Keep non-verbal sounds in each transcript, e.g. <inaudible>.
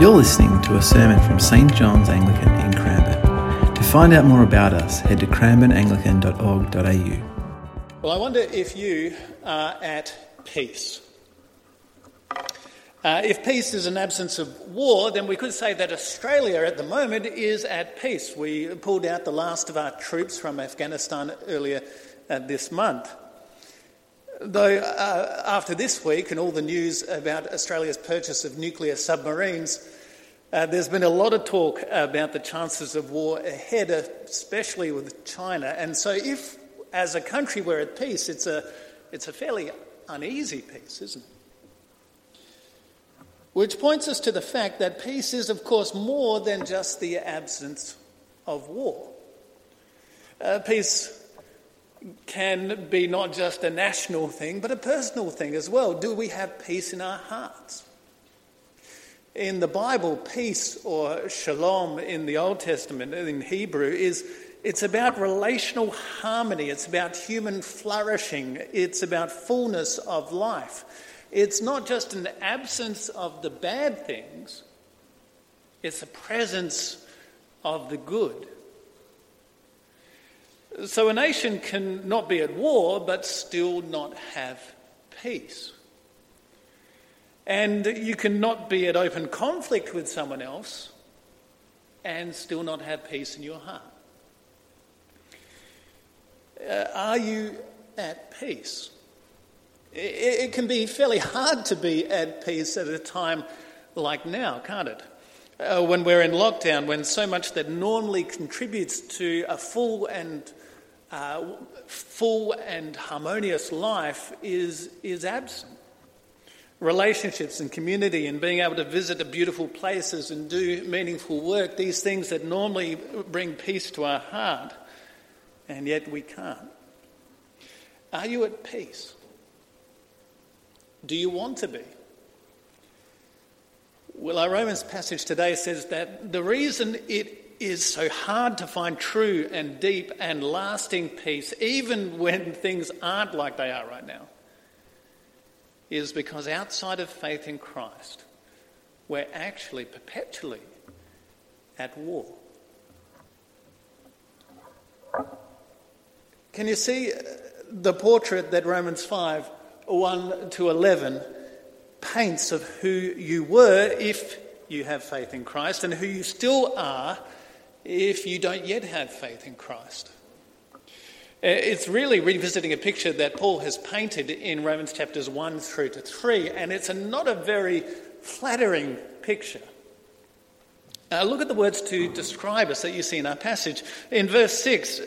You're listening to a sermon from St John's Anglican in Cranbourne. To find out more about us, head to cranbourneanglican.org.au. Well, I wonder if you are at peace. Uh, if peace is an absence of war, then we could say that Australia at the moment is at peace. We pulled out the last of our troops from Afghanistan earlier uh, this month. Though uh, after this week and all the news about Australia's purchase of nuclear submarines, uh, there's been a lot of talk about the chances of war ahead, especially with China. And so, if as a country we're at peace, it's a, it's a fairly uneasy peace, isn't it? Which points us to the fact that peace is, of course, more than just the absence of war. Uh, peace can be not just a national thing, but a personal thing as well. Do we have peace in our hearts? In the Bible, peace or shalom in the Old Testament, in Hebrew, is it's about relational harmony, it's about human flourishing, it's about fullness of life. It's not just an absence of the bad things, it's a presence of the good. So a nation can not be at war but still not have peace. And you cannot be at open conflict with someone else and still not have peace in your heart. Uh, are you at peace? It, it can be fairly hard to be at peace at a time like now, can't it? Uh, when we're in lockdown, when so much that normally contributes to a full and uh, full and harmonious life is, is absent. Relationships and community and being able to visit the beautiful places and do meaningful work, these things that normally bring peace to our heart, and yet we can't. Are you at peace? Do you want to be? Well, our Romans passage today says that the reason it is so hard to find true and deep and lasting peace, even when things aren't like they are right now, is because outside of faith in Christ, we're actually perpetually at war. Can you see uh, the portrait that Romans 5 1 to 11 paints of who you were if you have faith in Christ and who you still are if you don't yet have faith in Christ. Uh, it's really revisiting a picture that Paul has painted in Romans chapters 1 through to 3, and it's a, not a very flattering picture. Uh, look at the words to describe us that you see in our passage. In verse 6,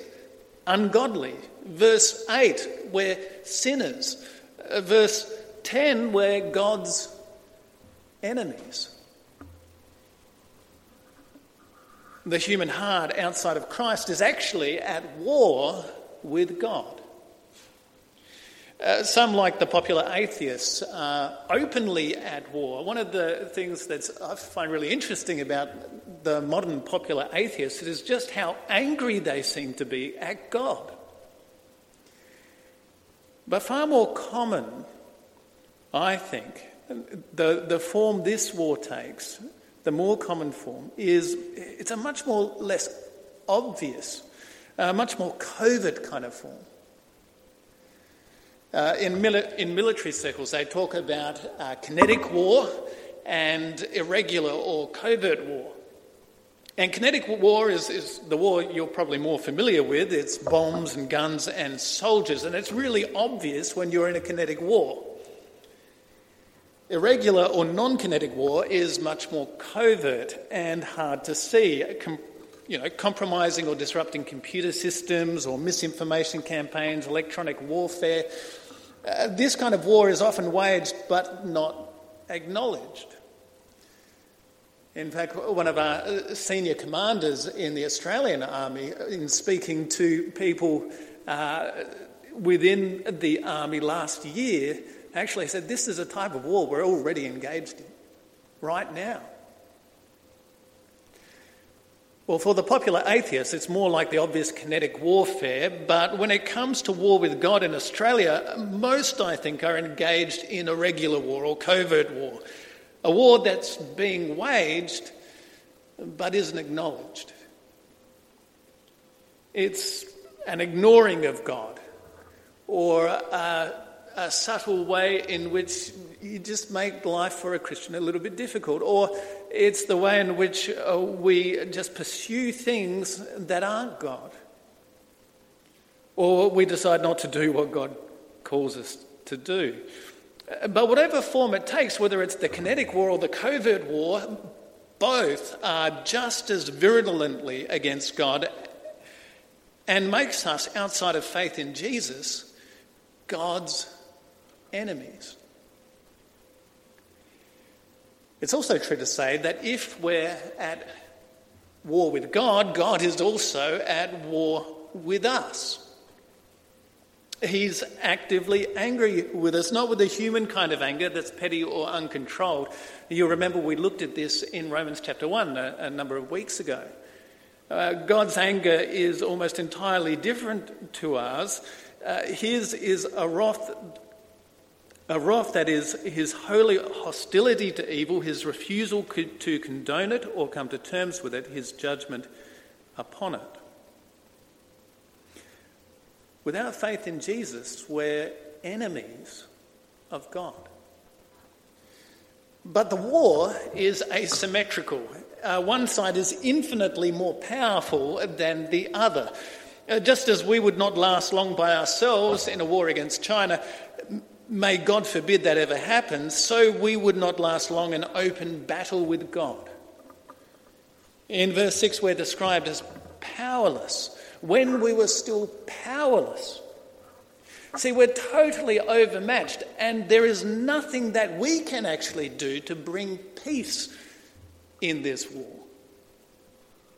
ungodly. Verse 8, we're sinners. Uh, verse 10, we're God's enemies. the human heart outside of Christ is actually at war with God. Uh, some, like the popular atheists, are openly at war. One of the things that I find really interesting about the modern popular atheists is just how angry they seem to be at God. But far more common, I think, the, the form this war takes the more common form, is it's a much more less obvious, uh, much more covert kind of form. Uh, in, mili- in military circles, they talk about uh, kinetic war and irregular or covert war. And kinetic war is, is, the war you're probably more familiar with. It's bombs and guns and soldiers, and it's really obvious when you're in a kinetic war. Irregular or non kinetic war is much more covert and hard to see. You know, compromising or disrupting computer systems or misinformation campaigns, electronic warfare. Uh, this kind of war is often waged but not acknowledged. In fact, one of our uh, senior commanders in the Australian Army, in speaking to people uh, within the Army last year, actually said this is a type of war we're already engaged in right now. Well, for the popular atheists, it's more like the obvious kinetic warfare, but when it comes to war with God in Australia, most, I think, are engaged in a regular war or covert war. A war that's being waged but isn't acknowledged. It's an ignoring of God or a, a, subtle way in which you just make life for a Christian a little bit difficult, or it's the way in which uh, we just pursue things that aren't God, or we decide not to do what God calls us to do. But whatever form it takes, whether it's the kinetic war or the covert war, both are just as virulently against God and makes us, outside of faith in Jesus, God's enemies. It's also true to say that if we're at war with God, God is also at war with us. He's actively angry with us, not with the human kind of anger that's petty or uncontrolled. You'll remember we looked at this in Romans chapter 1 a, a number of weeks ago. Uh, God's anger is almost entirely different to ours. Uh, his is a wrath, a wrath that is his holy hostility to evil, his refusal to condone it or come to terms with it, his judgment upon it. Without faith in Jesus, we're enemies of God. But the war is asymmetrical. Uh, one side is infinitely more powerful than the other. Uh, just as we would not last long by ourselves in a war against China, may God forbid that ever happens, so we would not last long in open battle with God. In verse 6, we're described as powerless when we were still powerless. See, we're totally overmatched, and there is nothing that we can actually do to bring peace in this war.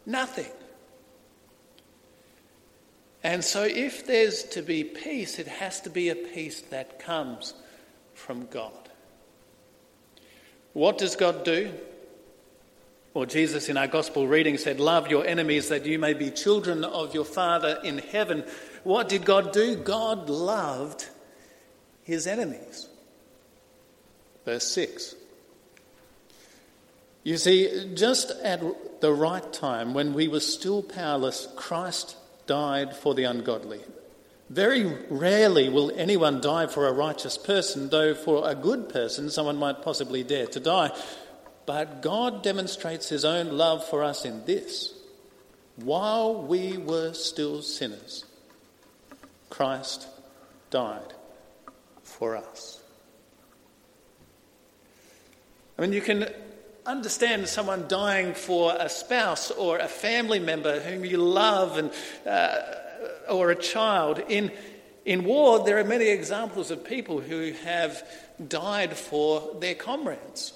Nothing. And so, if there's to be peace, it has to be a peace that comes from God. What does God do? Well, Jesus in our gospel reading said, Love your enemies that you may be children of your Father in heaven. What did God do? God loved his enemies. Verse 6. You see, just at the right time, when we were still powerless, Christ died for the ungodly. Very rarely will anyone die for a righteous person, though for a good person, someone might possibly dare to die. But God demonstrates his own love for us in this while we were still sinners, Christ died for us. I mean, you can understand someone dying for a spouse or a family member whom you love and, uh, or a child. In, in war, there are many examples of people who have died for their comrades.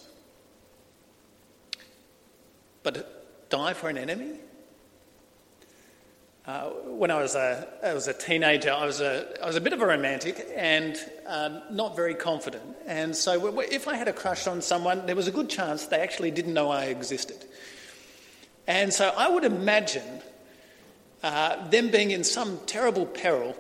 But die for an enemy? Uh, when I was, a, I was a teenager, I was a, I was a bit of a romantic and uh, not very confident. And so, if I had a crush on someone, there was a good chance they actually didn't know I existed. And so, I would imagine uh, them being in some terrible peril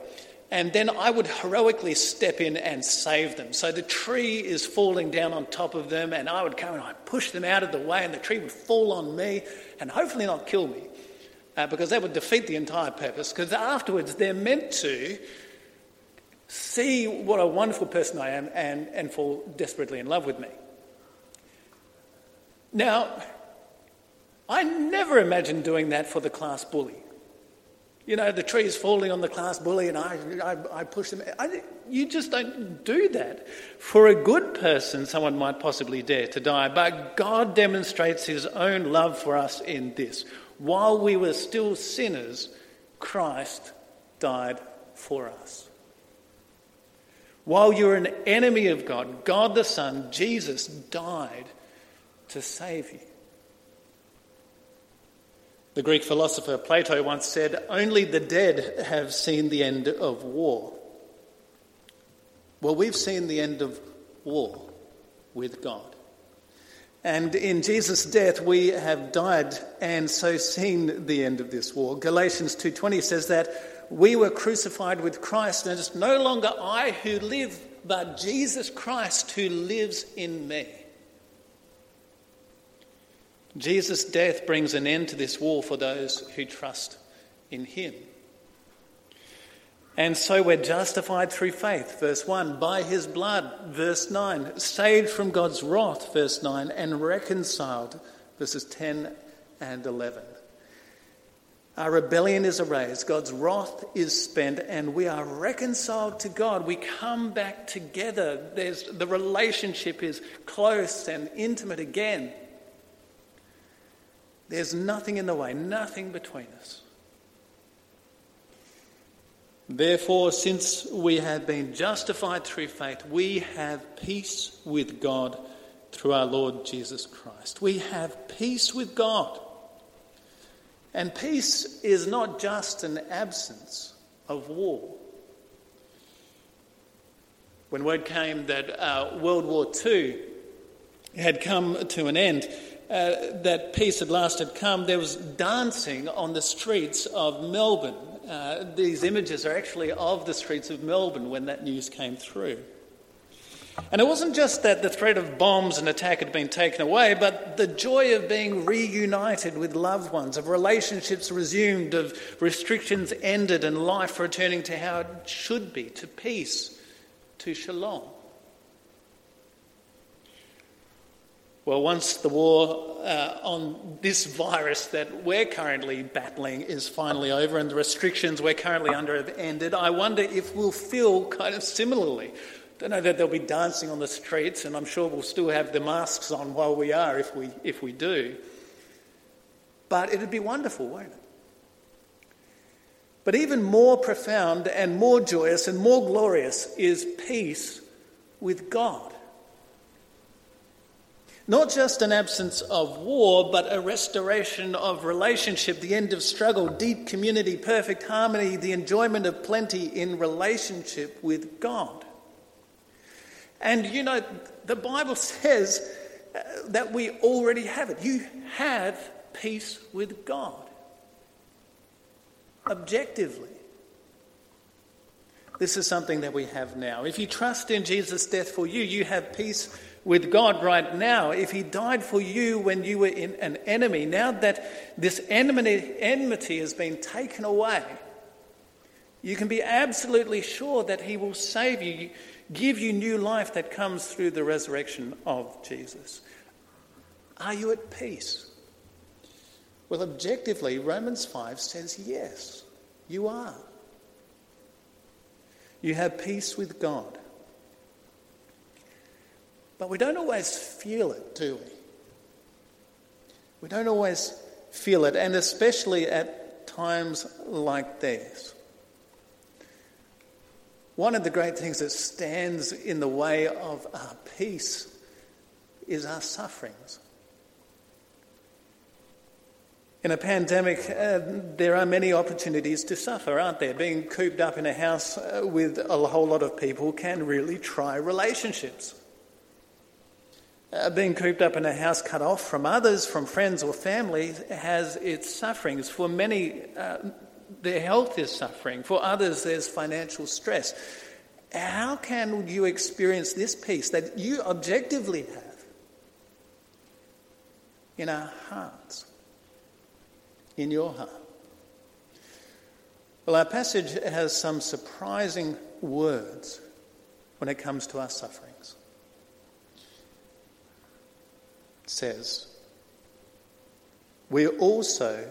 and then I would heroically step in and save them. So the tree is falling down on top of them, and I would come and I'd push them out of the way, and the tree would fall on me and hopefully not kill me, uh, because that would defeat the entire purpose. Because afterwards, they're meant to see what a wonderful person I am and, and fall desperately in love with me. Now, I never imagined doing that for the class bully. You know, the tree is falling on the class bully and I, I, I push them. I, you just don't do that. For a good person, someone might possibly dare to die, but God demonstrates his own love for us in this. While we were still sinners, Christ died for us. While you're an enemy of God, God the Son, Jesus, died to save you. The Greek philosopher Plato once said, Only the dead have seen the end of war. Well, we've seen the end of war with God. And in Jesus' death, we have died and so seen the end of this war. Galatians 2.20 says that we were crucified with Christ, and it's no longer I who live, but Jesus Christ who lives in me. Jesus' death brings an end to this war for those who trust in him. And so we're justified through faith, verse 1, by his blood, verse 9, saved from God's wrath, verse 9, and reconciled, verses 10 and 11. Our rebellion is erased, God's wrath is spent, and we are reconciled to God. We come back together. There's, the relationship is close and intimate again. There's nothing in the way, nothing between us. Therefore, since we have been justified through faith, we have peace with God through our Lord Jesus Christ. We have peace with God. And peace is not just an absence of war. When word came that uh, World War II had come to an end, uh, that peace at last had come, there was dancing on the streets of Melbourne uh, these images are actually of the streets of Melbourne when that news came through. And it wasn't just that the threat of bombs and attack had been taken away, but the joy of being reunited with loved ones, of relationships resumed, of restrictions ended, and life returning to how it should be to peace, to shalom. Well, once the war uh, on this virus that we're currently battling is finally over and the restrictions we're currently under have ended, I wonder if we'll feel kind of similarly. Don't know that there'll be dancing on the streets, and I'm sure we'll still have the masks on while we are if we, if we do. But it'd be wonderful, won't it? But even more profound and more joyous and more glorious is peace with God. Not just an absence of war, but a restoration of relationship, the end of struggle, deep community, perfect harmony, the enjoyment of plenty in relationship with God. And you know, the Bible <laughs> says uh, that we already have it. You have peace with God. Objectively. This is something that we have now. If you trust in Jesus' death for you, you have peace with God right now, if He died for you when you were in an enemy, now that this enmity, enmity has been taken away, you can be absolutely sure that He will save you, give you new life that comes through the resurrection of Jesus. Are you at peace? Well, objectively, Romans 5 says yes, you are. You have peace with God. But we don't always feel it, do we? We don't always feel it, and especially at times like this. One of the great things that stands in the way of our peace is our sufferings. In a pandemic, uh, there are many opportunities to suffer, aren't there? Being cooped up in a house uh, with a whole lot of people can really try relationships. Uh, being cooped up in a house cut off from others, from friends or family, has its sufferings. For many, uh, their health is suffering. For others, there's financial stress. How can you experience this peace that you objectively have in our hearts, in your heart? Well, our passage has some surprising words when it comes to our suffering. Says, we also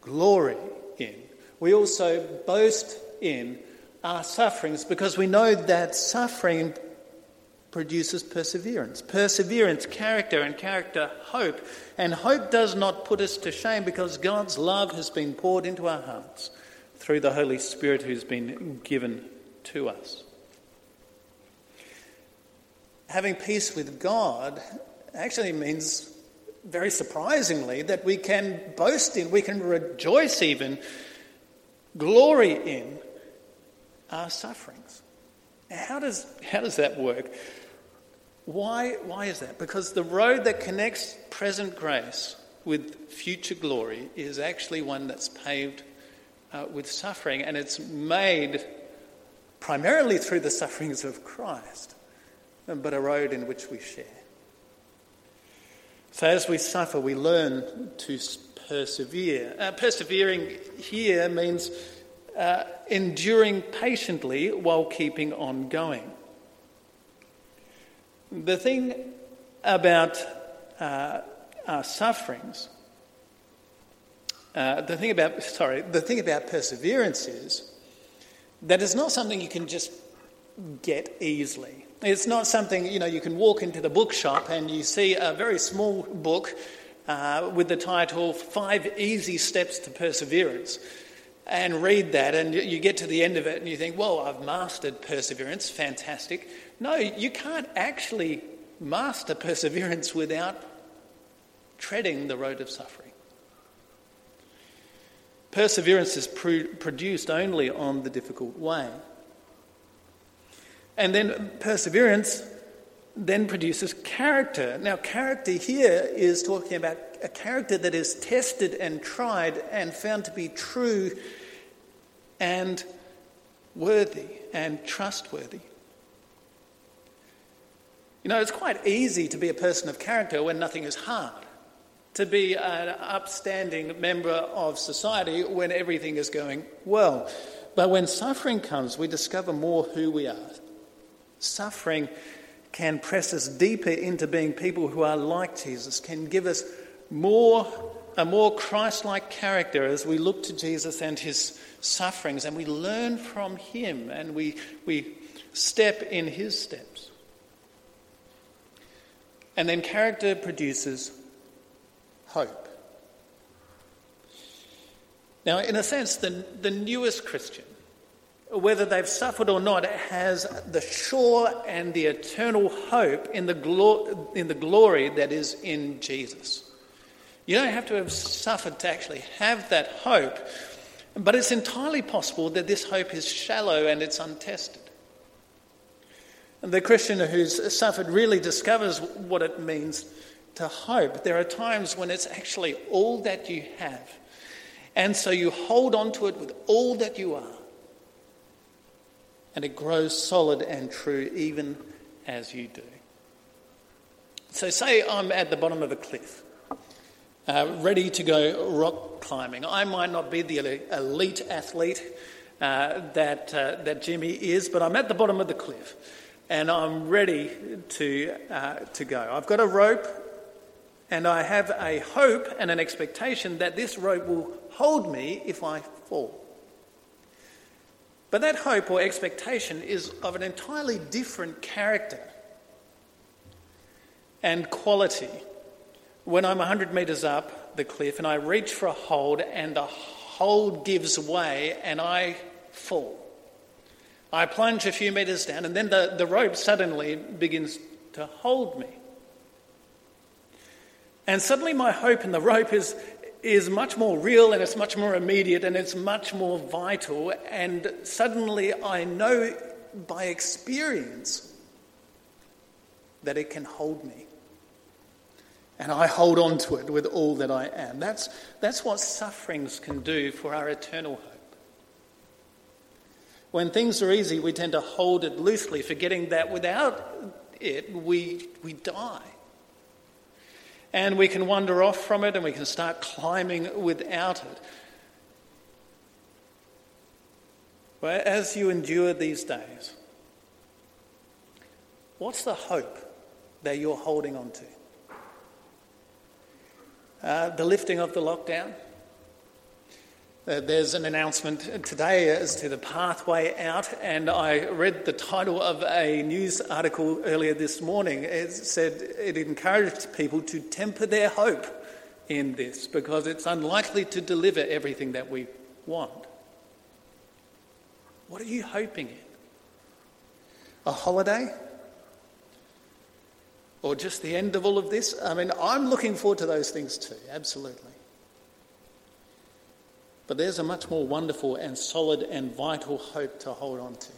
glory in, we also boast in our sufferings because we know that suffering produces perseverance. Perseverance, character, and character, hope. And hope does not put us to shame because God's love has been poured into our hearts through the Holy Spirit who's been given to us. Having peace with God actually means, very surprisingly, that we can boast in, we can rejoice even, glory in our sufferings. How does, how does that work? Why, why is that? Because the road that connects present grace with future glory is actually one that's paved uh, with suffering, and it's made primarily through the sufferings of Christ, but a road in which we share. So as we suffer, we learn to persevere. Uh, persevering here means uh, enduring patiently while keeping on going. The thing about uh, our sufferings, uh, the thing about sorry, the thing about perseverance is that it's not something you can just get easily. It's not something you know you can walk into the bookshop and you see a very small book uh, with the title Five Easy Steps to Perseverance and read that, and you get to the end of it and you think, well, I've mastered perseverance, fantastic. No, you can't actually master perseverance without treading the road of suffering. Perseverance is produced only on the difficult way. And then perseverance then produces character. Now, character here is talking about a character that is tested and tried and found to be true and worthy and trustworthy. You know, it's quite easy to be a person of character when nothing is hard, to be an upstanding member of society when everything is going well. But when suffering comes, we discover more who we are. Suffering can press us deeper into being people who are like Jesus, can give us more a more Christ like character as we look to Jesus and his sufferings and we learn from him and we, we step in his steps. And then character produces hope. Now, in a sense, the, the newest Christian, whether they've suffered or not, has the sure and the eternal hope in the, glo- in the glory that is in Jesus. You don't have to have suffered to actually have that hope, but it's entirely possible that this hope is shallow and it's untested. And the Christian who's suffered really discovers what it means to hope. There are times when it's actually all that you have. And so you hold on to it with all that you are. And it grows solid and true even as you do. So, say I'm at the bottom of a cliff uh, ready to go rock climbing. I might not be the elite athlete uh, that, uh, that Jimmy is, but I'm at the bottom of the cliff and I'm ready to, uh, to go. I've got a rope and I have a hope and an expectation that this rope will hold me if I fall. But that hope or expectation is of an entirely different character and quality when I'm 100 metres up the cliff and I reach for a hold and the hold gives way and I fall. I plunge a few metres down and then the, the rope suddenly begins to hold me. And suddenly my hope in the rope is, is much more real and it's much more immediate and it's much more vital. And suddenly I know by experience that it can hold me and I hold on to it with all that I am. That's, that's what sufferings can do for our eternal hope. When things are easy, we tend to hold it loosely, forgetting that without it, we, we die. And we can wander off from it and we can start climbing without it. But as you endure these days, what's the hope that you're holding on to? Uh, the lifting of the lockdown. Uh, there's an announcement today as to the pathway out, and I read the title of a news article earlier this morning. It said it encouraged people to temper their hope in this because it's unlikely to deliver everything that we want. What are you hoping in? A holiday? or just the end of all of this. I mean, I'm looking forward to those things too, absolutely. But there's a much more wonderful and solid and vital hope to hold on to.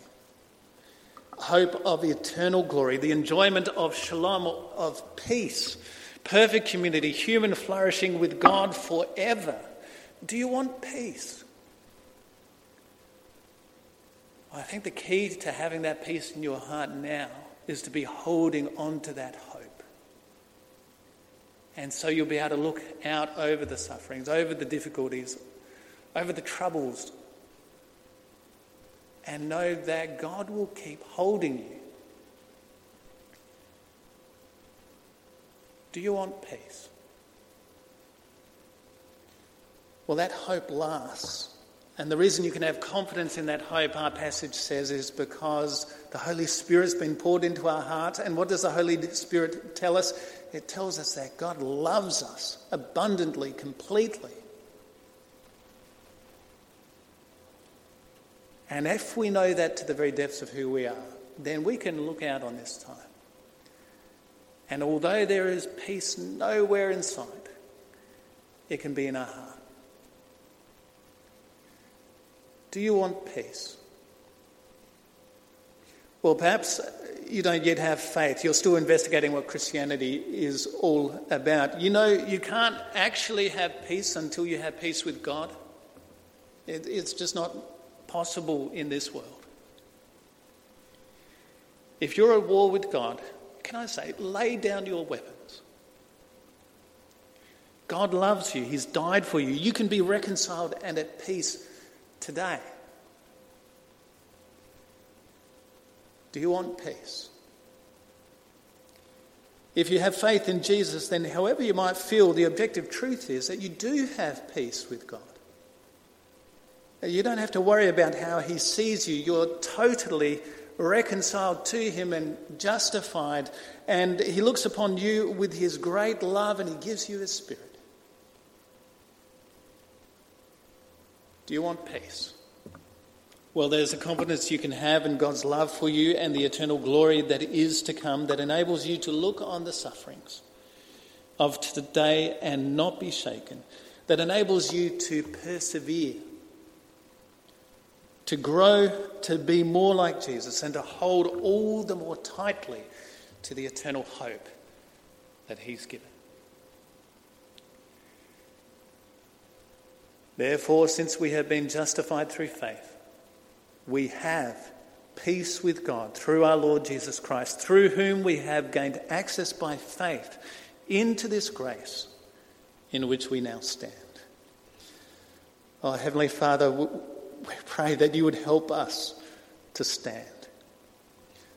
Hope of eternal glory, the enjoyment of shalom, of peace, perfect community, human flourishing with God forever. Do you want peace? I think the key to having that peace in your heart now is to be holding on to that hope. And so you'll be able to look out over the sufferings, over the difficulties, over the troubles, and know that God will keep holding you. Do you want peace? Well, that hope lasts. And the reason you can have confidence in that hope, our passage says, is because the Holy Spirit's been poured into our hearts. And what does the Holy Spirit tell us? It tells us that God loves us abundantly, completely. And if we know that to the very depths of who we are, then we can look out on this time. And although there is peace nowhere in sight, it can be in our heart. Do you want peace? Well, perhaps you don't yet have faith. You're still investigating what Christianity is all about. You know, you can't actually have peace until you have peace with God. It, it's just not possible in this world. If you're at war with God, can I say, lay down your weapons. God loves you, He's died for you. You can be reconciled and at peace today. Do you want peace? If you have faith in Jesus, then however you might feel, the objective truth is that you do have peace with God. You don't have to worry about how He sees you. You're totally reconciled to Him and justified, and He looks upon you with His great love and He gives you His Spirit. Do you want peace? Well, there's a confidence you can have in God's love for you and the eternal glory that is to come that enables you to look on the sufferings of today and not be shaken, that enables you to persevere, to grow to be more like Jesus, and to hold all the more tightly to the eternal hope that He's given. Therefore, since we have been justified through faith, we have peace with God through our Lord Jesus Christ, through whom we have gained access by faith into this grace in which we now stand. Oh, Heavenly Father, we pray that you would help us to stand.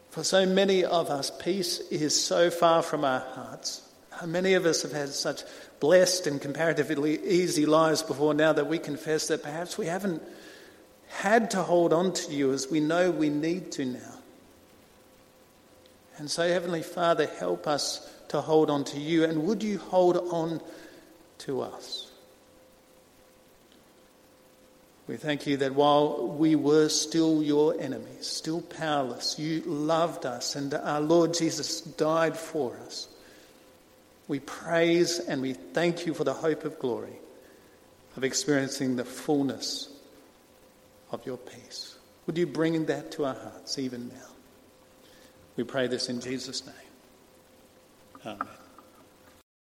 For so many of us, peace is so far from our hearts. Many of us have had such blessed and comparatively easy lives before now that we confess that perhaps we haven't had to hold on to you as we know we need to now. And so, Heavenly Father, help us to hold on to you, and would you hold on to us? We thank you that while we were still your enemies, still powerless, you loved us, and our Lord Jesus died for us. We praise and we thank you for the hope of glory, of experiencing the fullness of your peace. Would you bring that to our hearts even now? We pray this in Jesus' name. Amen.